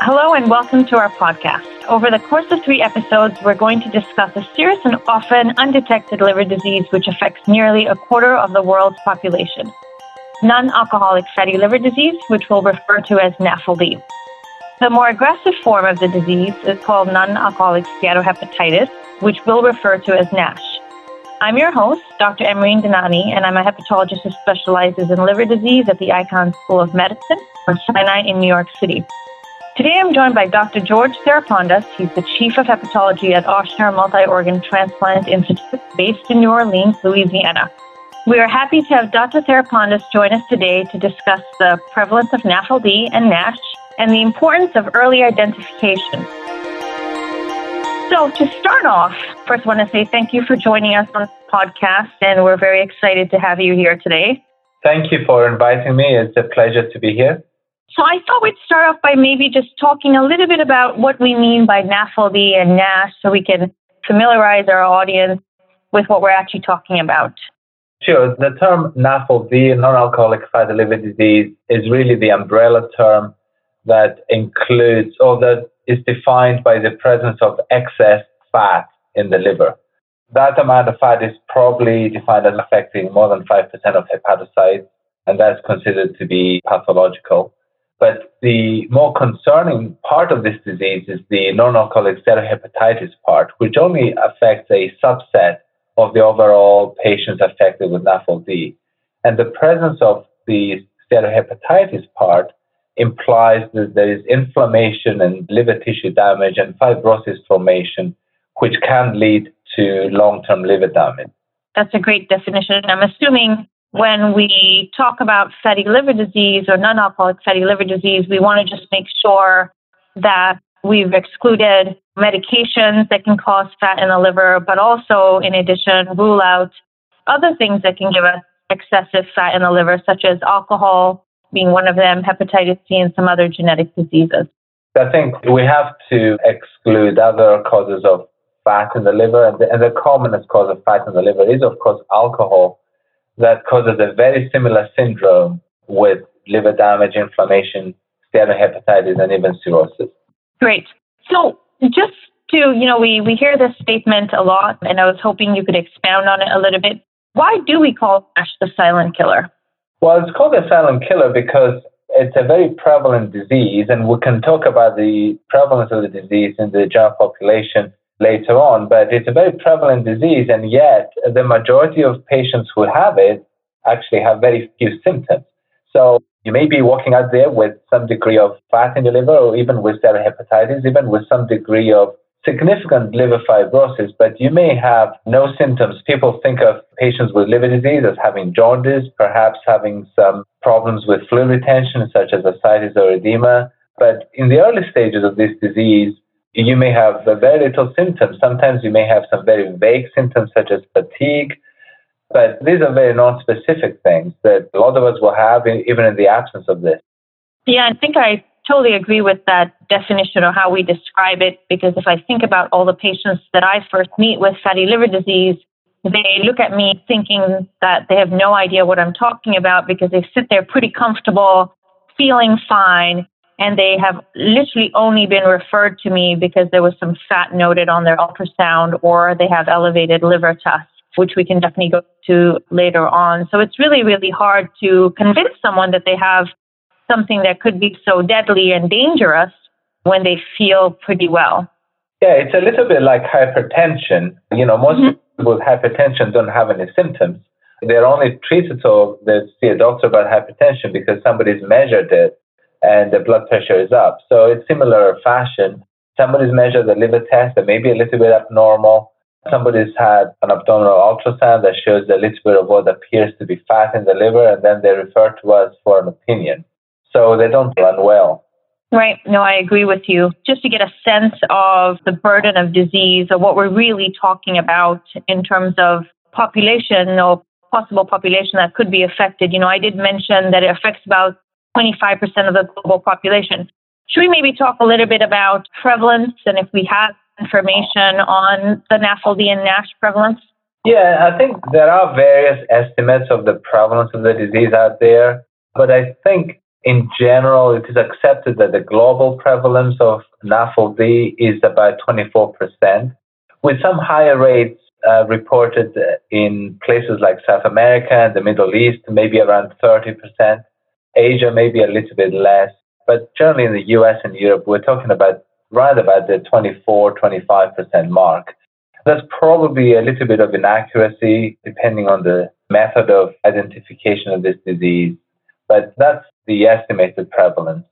Hello and welcome to our podcast. Over the course of three episodes, we're going to discuss a serious and often undetected liver disease which affects nearly a quarter of the world's population. Non alcoholic fatty liver disease, which we'll refer to as NAFLD. The more aggressive form of the disease is called non alcoholic steatohepatitis, which we'll refer to as NASH. I'm your host, Dr. Amreen Dinani, and I'm a hepatologist who specializes in liver disease at the Icahn School of Medicine, or Sinai in New York City. Today I'm joined by Dr. George Therapondos. He's the Chief of Hepatology at Ochsner Multi-Organ Transplant Institute based in New Orleans, Louisiana. We are happy to have Dr. Therapondos join us today to discuss the prevalence of NAFLD and NASH and the importance of early identification. So, to start off, first, I want to say thank you for joining us on the podcast, and we're very excited to have you here today. Thank you for inviting me. It's a pleasure to be here. So I thought we'd start off by maybe just talking a little bit about what we mean by NAFLD and NASH so we can familiarize our audience with what we're actually talking about. Sure. The term NAFLD, non-alcoholic fatty liver disease, is really the umbrella term that includes or that is defined by the presence of excess fat in the liver. That amount of fat is probably defined as affecting more than 5% of hepatocytes, and that's considered to be pathological. But the more concerning part of this disease is the non-alcoholic steatohepatitis part, which only affects a subset of the overall patients affected with NAFLD. And the presence of the steatohepatitis part implies that there is inflammation and liver tissue damage and fibrosis formation, which can lead to long-term liver damage. That's a great definition. I'm assuming when we talk about fatty liver disease or non alcoholic fatty liver disease, we want to just make sure that we've excluded medications that can cause fat in the liver, but also, in addition, rule out other things that can give us excessive fat in the liver, such as alcohol being one of them, hepatitis C, and some other genetic diseases. I think we have to exclude other causes of fat in the liver, and the, and the commonest cause of fat in the liver is, of course, alcohol that causes a very similar syndrome with liver damage, inflammation, steatohepatitis, and even cirrhosis. Great. So just to, you know, we, we hear this statement a lot, and I was hoping you could expound on it a little bit. Why do we call NASH the silent killer? Well, it's called the silent killer because it's a very prevalent disease, and we can talk about the prevalence of the disease in the general population later on, but it's a very prevalent disease, and yet the majority of patients who have it actually have very few symptoms. So you may be walking out there with some degree of fat in the liver, or even with steatohepatitis, even with some degree of significant liver fibrosis, but you may have no symptoms. People think of patients with liver disease as having jaundice, perhaps having some problems with fluid retention, such as ascites or edema. But in the early stages of this disease, you may have very little symptoms. Sometimes you may have some very vague symptoms such as fatigue, but these are very non-specific things that a lot of us will have even in the absence of this. Yeah, I think I totally agree with that definition or how we describe it because if I think about all the patients that I first meet with fatty liver disease, they look at me thinking that they have no idea what I'm talking about because they sit there pretty comfortable, feeling fine, and they have literally only been referred to me because there was some fat noted on their ultrasound or they have elevated liver tests, which we can definitely go to later on. So it's really, really hard to convince someone that they have something that could be so deadly and dangerous when they feel pretty well. Yeah, it's a little bit like hypertension. You know, most mm-hmm. people with hypertension don't have any symptoms. They're only treated so they see a doctor about hypertension because somebody's measured it and the blood pressure is up. So it's similar fashion. Somebody's measured the liver test that may be a little bit abnormal. Somebody's had an abdominal ultrasound that shows a little bit of what appears to be fat in the liver, and then they refer to us for an opinion. So they don't run well. Right. No, I agree with you. Just to get a sense of the burden of disease or what we're really talking about in terms of population or possible population that could be affected. You know, I did mention that it affects about 25% of the global population. Should we maybe talk a little bit about prevalence and if we have information on the NAFLD and NASH prevalence? Yeah, I think there are various estimates of the prevalence of the disease out there, but I think in general, it is accepted that the global prevalence of NAFLD is about 24%, with some higher rates uh, reported in places like South America and the Middle East, maybe around 30%. Asia, maybe a little bit less. But generally in the US and Europe, we're talking about right about the 24, 25% mark. That's probably a little bit of inaccuracy depending on the method of identification of this disease, but that's the estimated prevalence.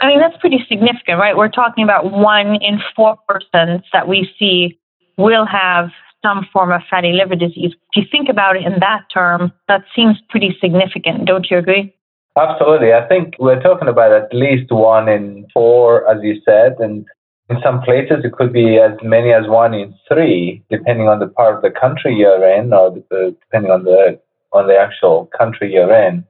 I mean, that's pretty significant, right? We're talking about one in four persons that we see will have some form of fatty liver disease. If you think about it in that term, that seems pretty significant. Don't you agree? Absolutely. I think we're talking about at least one in four, as you said, and in some places it could be as many as one in three, depending on the part of the country you're in, or depending on the on the actual country you're in,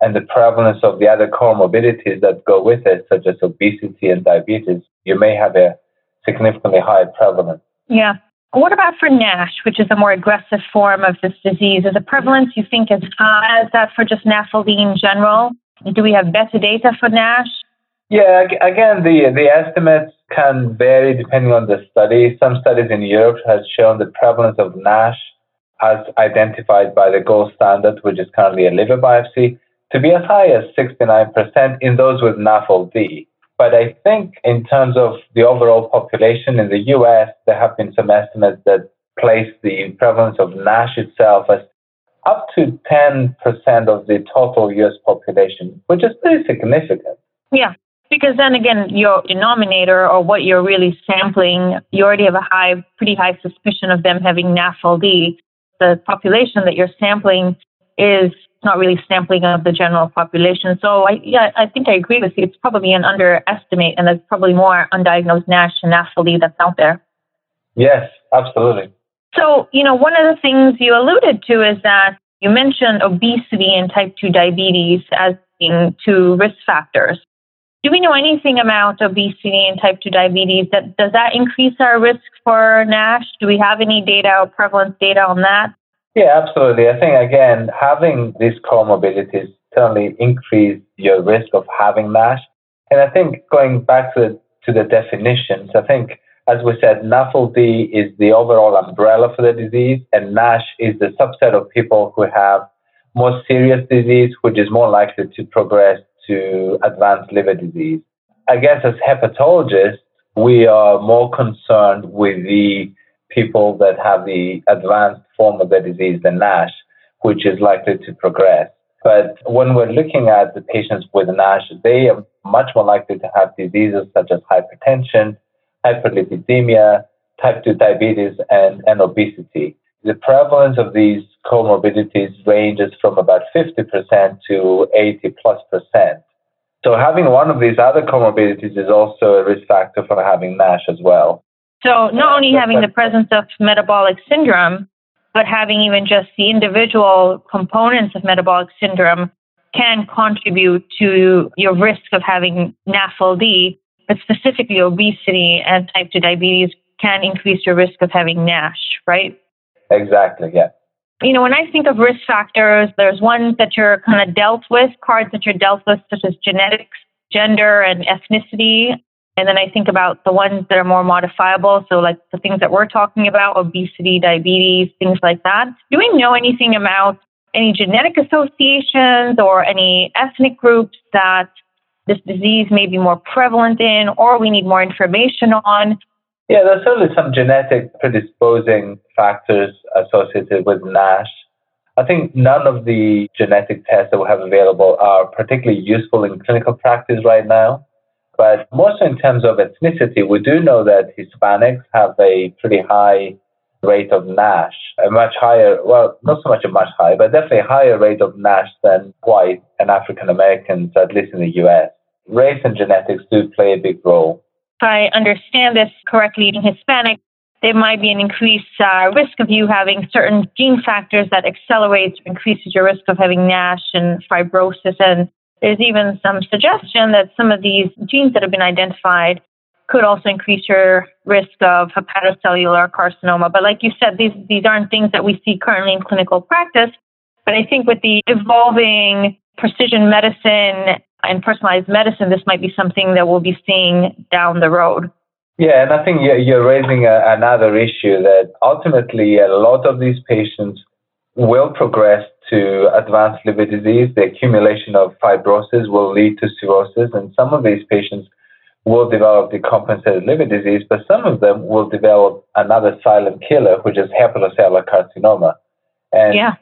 and the prevalence of the other comorbidities that go with it, such as obesity and diabetes. You may have a significantly higher prevalence. Yeah. What about for NASH, which is a more aggressive form of this disease? Is the prevalence you think as high as that for just NAFLD in general? Do we have better data for NASH? Yeah, again, the, the estimates can vary depending on the study. Some studies in Europe have shown the prevalence of NASH as identified by the gold standard, which is currently a liver biopsy, to be as high as 69% in those with NAFLD. But I think in terms of the overall population in the US, there have been some estimates that place the prevalence of NASH itself as up to 10% of the total US population, which is pretty significant. Yeah, because then again, your denominator or what you're really sampling, you already have a high, pretty high suspicion of them having NAFLD. The population that you're sampling is not really sampling of the general population. So I, yeah, I think I agree with you. It's probably an underestimate, and there's probably more undiagnosed NASH and NAFLD that's out there. Yes, absolutely. So, you know, one of the things you alluded to is that you mentioned obesity and type 2 diabetes as being two risk factors. Do we know anything about obesity and type 2 diabetes? That, does that increase our risk for NASH? Do we have any data or prevalence data on that? Yeah, absolutely. I think, again, having these comorbidities certainly increase your risk of having NASH. And I think going back to, to the definitions, I think, as we said, NAFLD is the overall umbrella for the disease, and NASH is the subset of people who have more serious disease, which is more likely to progress to advanced liver disease. I guess as hepatologists, we are more concerned with the people that have the advanced form of the disease than NASH, which is likely to progress. But when we're looking at the patients with NASH, they are much more likely to have diseases such as hypertension, hyperlipidemia, type 2 diabetes, and, and obesity. The prevalence of these comorbidities ranges from about 50% to 80 plus percent. So having one of these other comorbidities is also a risk factor for having NASH as well. So not only having the presence of metabolic syndrome, but having even just the individual components of metabolic syndrome can contribute to your risk of having NAFLD, but specifically obesity and type 2 diabetes can increase your risk of having NASH, right? Exactly, yeah. You know, when I think of risk factors, there's ones that you're kind of dealt with, cards that you're dealt with, such as genetics, gender, and ethnicity. And then I think about the ones that are more modifiable. So, like the things that we're talking about obesity, diabetes, things like that. Do we know anything about any genetic associations or any ethnic groups that this disease may be more prevalent in or we need more information on? Yeah, there's certainly some genetic predisposing factors associated with NASH. I think none of the genetic tests that we have available are particularly useful in clinical practice right now. But more so in terms of ethnicity, we do know that Hispanics have a pretty high rate of NASH, a much higher, well, not so much a much higher, but definitely a higher rate of NASH than white and African Americans, at least in the US. Race and genetics do play a big role. If I understand this correctly, in Hispanic, there might be an increased uh, risk of you having certain gene factors that accelerates or increases your risk of having NASH and fibrosis and there's even some suggestion that some of these genes that have been identified could also increase your risk of hepatocellular carcinoma. But like you said, these, these aren't things that we see currently in clinical practice. But I think with the evolving precision medicine and personalized medicine, this might be something that we'll be seeing down the road. Yeah, and I think you're raising another issue that ultimately a lot of these patients will progress to advanced liver disease. The accumulation of fibrosis will lead to cirrhosis, and some of these patients will develop decompensated liver disease, but some of them will develop another silent killer, which is hepatocellular carcinoma. And yeah.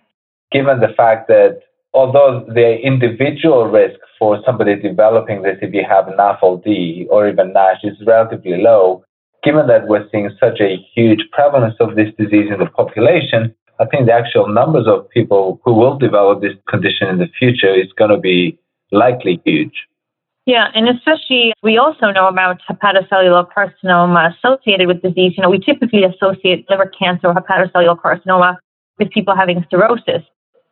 given the fact that although the individual risk for somebody developing this if you have NAFLD or even NASH is relatively low, given that we're seeing such a huge prevalence of this disease in the population, I think the actual numbers of people who will develop this condition in the future is going to be likely huge. Yeah, and especially we also know about hepatocellular carcinoma associated with disease. You know, we typically associate liver cancer or hepatocellular carcinoma with people having cirrhosis.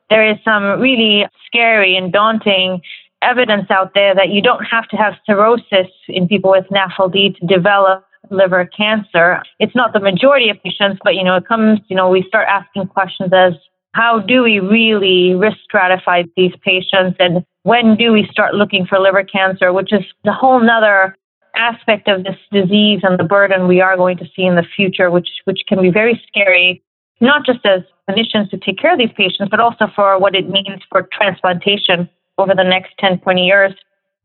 There is some really scary and daunting evidence out there that you don't have to have cirrhosis in people with NAFLD to develop liver cancer. It's not the majority of patients, but you know, it comes, you know, we start asking questions as how do we really risk stratify these patients and when do we start looking for liver cancer, which is a whole nother aspect of this disease and the burden we are going to see in the future, which, which can be very scary, not just as clinicians to take care of these patients, but also for what it means for transplantation over the next 10, 20 years.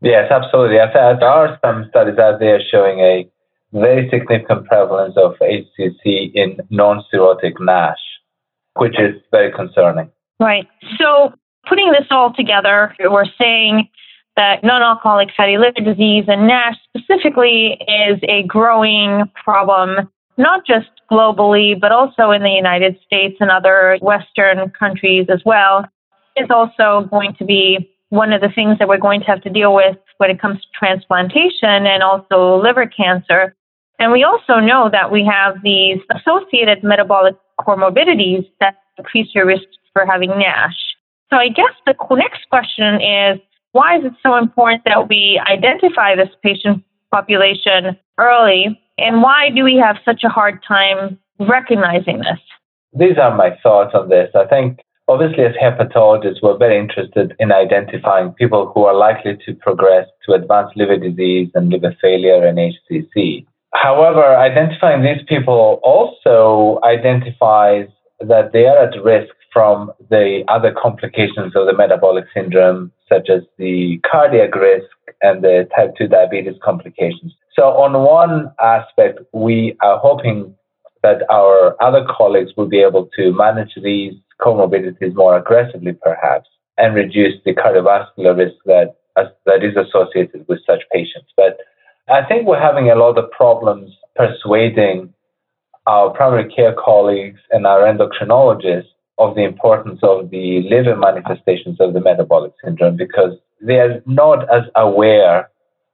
Yes, absolutely. There are some studies out there showing a very significant prevalence of HCC in non-cirrhotic NASH, which is very concerning. Right. So putting this all together, we're saying that non-alcoholic fatty liver disease and NASH specifically is a growing problem, not just globally, but also in the United States and other Western countries as well. Is also going to be one of the things that we're going to have to deal with when it comes to transplantation and also liver cancer. And we also know that we have these associated metabolic comorbidities that increase your risk for having NASH. So I guess the next question is why is it so important that we identify this patient population early? And why do we have such a hard time recognizing this? These are my thoughts on this. I think obviously as hepatologists, we're very interested in identifying people who are likely to progress to advanced liver disease and liver failure and HCC. However, identifying these people also identifies that they are at risk from the other complications of the metabolic syndrome, such as the cardiac risk and the type 2 diabetes complications. So, on one aspect, we are hoping that our other colleagues will be able to manage these comorbidities more aggressively, perhaps, and reduce the cardiovascular risk that, that is associated with such patients. But I think we're having a lot of problems persuading our primary care colleagues and our endocrinologists of the importance of the liver manifestations of the metabolic syndrome because they are not as aware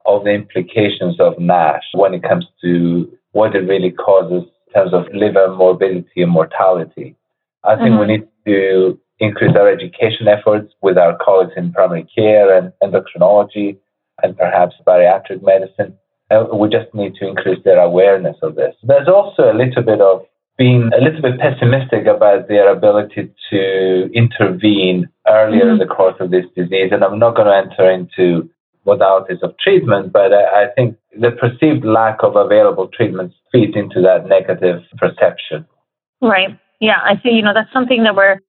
of the implications of NASH when it comes to what it really causes in terms of liver morbidity and mortality. I think mm-hmm. we need to increase our education efforts with our colleagues in primary care and endocrinology and perhaps bariatric medicine. Uh, we just need to increase their awareness of this. There's also a little bit of being a little bit pessimistic about their ability to intervene earlier mm-hmm. in the course of this disease. And I'm not going to enter into modalities of treatment, but I, I think the perceived lack of available treatments feeds into that negative perception. Right. Yeah, I see. You know, that's something that we're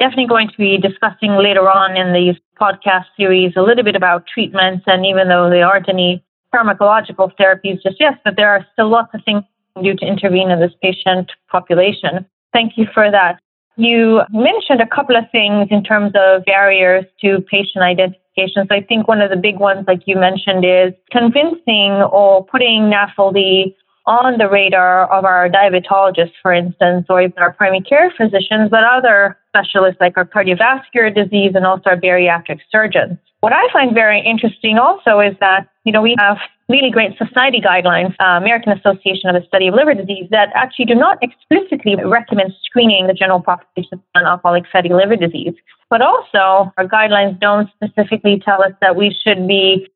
definitely going to be discussing later on in these podcast series a little bit about treatments. And even though there aren't any pharmacological therapies just yet, but there are still lots of things do to intervene in this patient population. Thank you for that. You mentioned a couple of things in terms of barriers to patient identification. So I think one of the big ones, like you mentioned, is convincing or putting NAFLD on the radar of our diabetologists, for instance, or even our primary care physicians, but other specialists like our cardiovascular disease and also our bariatric surgeons. What I find very interesting also is that, you know, we have really great society guidelines, uh, American Association of the Study of Liver Disease, that actually do not explicitly recommend screening the general population of non-alcoholic fatty liver disease. But also, our guidelines don't specifically tell us that we should be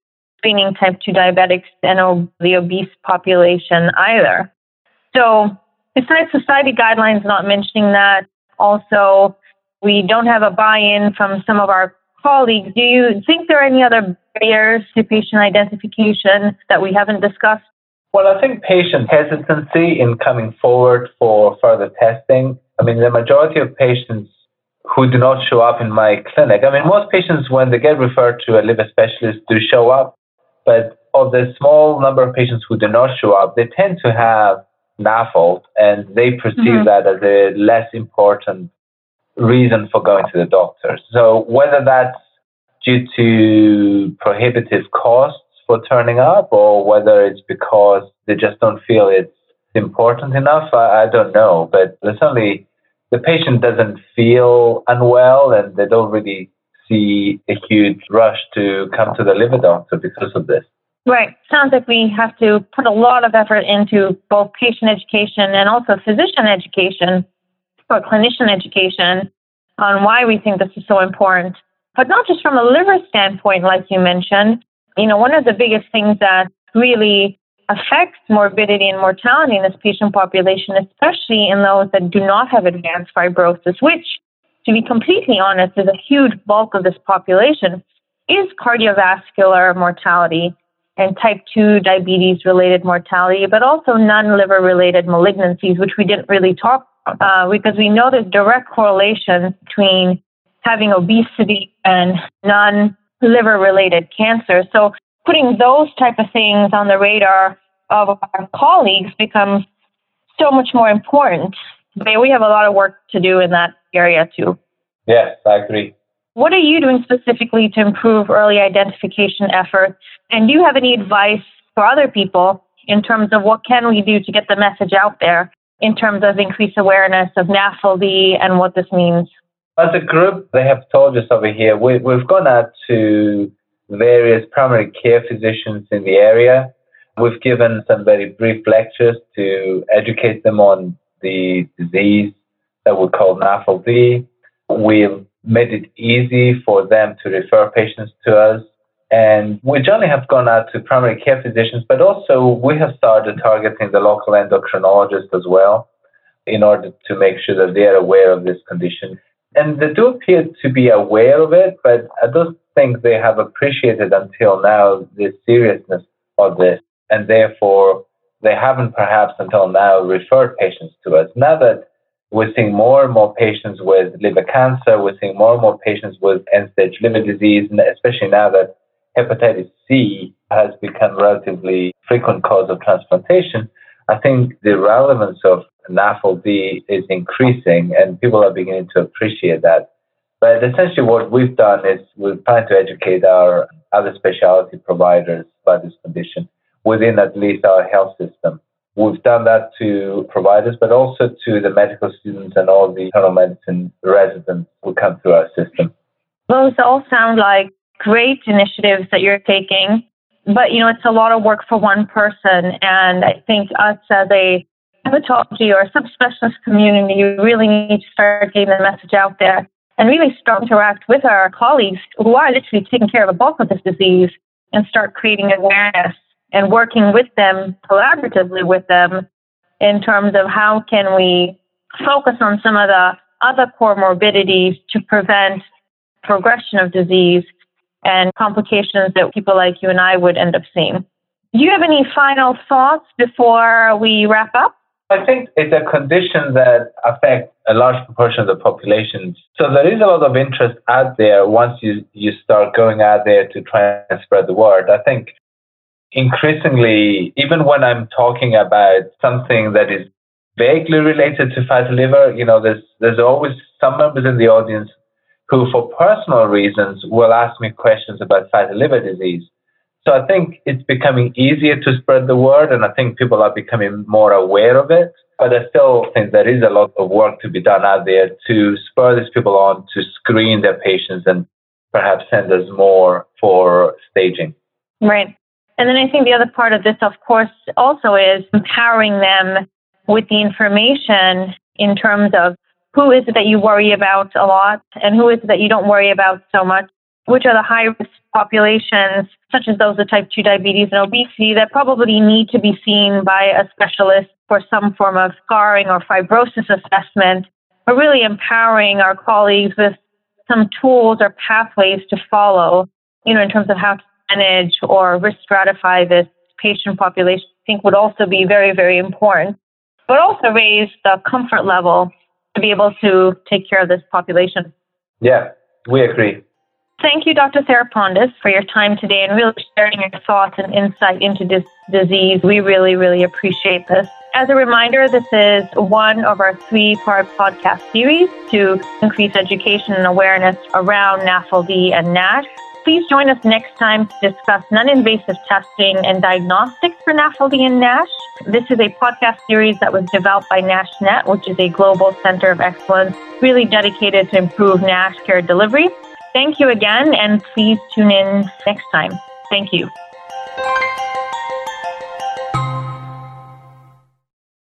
screening type 2 diabetics and the obese population either. So, besides society guidelines not mentioning that, also, we don't have a buy in from some of our colleagues, do you think there are any other barriers to patient identification that we haven't discussed? Well, I think patient hesitancy in coming forward for further testing. I mean, the majority of patients who do not show up in my clinic, I mean, most patients, when they get referred to a liver specialist, do show up. But of the small number of patients who do not show up, they tend to have NAFLD and they perceive mm-hmm. that as a less important reason for going to the doctor. So whether that's due to prohibitive costs for turning up or whether it's because they just don't feel it's important enough, I, I don't know. But certainly the patient doesn't feel unwell and they don't really see a huge rush to come to the liver doctor because of this. Right. Sounds like we have to put a lot of effort into both patient education and also physician education or clinician education on why we think this is so important. But not just from a liver standpoint, like you mentioned. You know, one of the biggest things that really affects morbidity and mortality in this patient population, especially in those that do not have advanced fibrosis, which, to be completely honest, is a huge bulk of this population, is cardiovascular mortality and type 2 diabetes related mortality, but also non liver related malignancies, which we didn't really talk about uh, because we know there's direct correlation between having obesity and non liver related cancer. So putting those type of things on the radar of our colleagues becomes so much more important. We have a lot of work to do in that area too. Yes, I agree. What are you doing specifically to improve early identification efforts? And do you have any advice for other people in terms of what can we do to get the message out there in terms of increased awareness of NAFLD and what this means? As a group, they have told us over here, we, we've gone out to various primary care physicians in the area. We've given some very brief lectures to educate them on the disease that we call NAFLD. We've made it easy for them to refer patients to us. And we generally have gone out to primary care physicians, but also we have started targeting the local endocrinologist as well in order to make sure that they are aware of this condition. And they do appear to be aware of it, but I don't think they have appreciated until now the seriousness of this. And therefore, they haven't perhaps until now referred patients to us. Now that we're seeing more and more patients with liver cancer. We're seeing more and more patients with end-stage liver disease, and especially now that hepatitis C has become relatively frequent cause of transplantation. I think the relevance of NAFLD is increasing, and people are beginning to appreciate that. But essentially, what we've done is we're trying to educate our other specialty providers about this condition within at least our health system. We've done that to providers, but also to the medical students and all the internal medicine residents who come through our system. Those all sound like great initiatives that you're taking, but you know, it's a lot of work for one person. And I think us as a hepatology or subspecialist community, you really need to start getting the message out there and really start to interact with our colleagues who are literally taking care of the bulk of this disease and start creating awareness and working with them collaboratively with them in terms of how can we focus on some of the other comorbidities to prevent progression of disease and complications that people like you and I would end up seeing. Do you have any final thoughts before we wrap up? I think it's a condition that affects a large proportion of the population. So there is a lot of interest out there once you, you start going out there to try and spread the word. I think increasingly, even when I'm talking about something that is vaguely related to fatty liver, you know, there's there's always some members in the audience who, for personal reasons, will ask me questions about fatty liver disease. So I think it's becoming easier to spread the word, and I think people are becoming more aware of it. But I still think there is a lot of work to be done out there to spur these people on to screen their patients and perhaps send us more for staging. Right. And then I think the other part of this, of course, also is empowering them with the information in terms of who is it that you worry about a lot and who is it that you don't worry about so much, which are the high risk populations, such as those with type 2 diabetes and obesity, that probably need to be seen by a specialist for some form of scarring or fibrosis assessment. We're really empowering our colleagues with some tools or pathways to follow, you know, in terms of how to manage or risk stratify this patient population, I think would also be very, very important, but also raise the comfort level to be able to take care of this population. Yeah, we agree. Thank you, Dr. Sarah Therapondos, for your time today and really sharing your thoughts and insight into this disease. We really, really appreciate this. As a reminder, this is one of our three part podcast series to increase education and awareness around NAFLD and NASH. Please join us next time to discuss non invasive testing and diagnostics for NAFLD and NASH. This is a podcast series that was developed by NASHNet, which is a global center of excellence really dedicated to improve NASH care delivery. Thank you again, and please tune in next time. Thank you.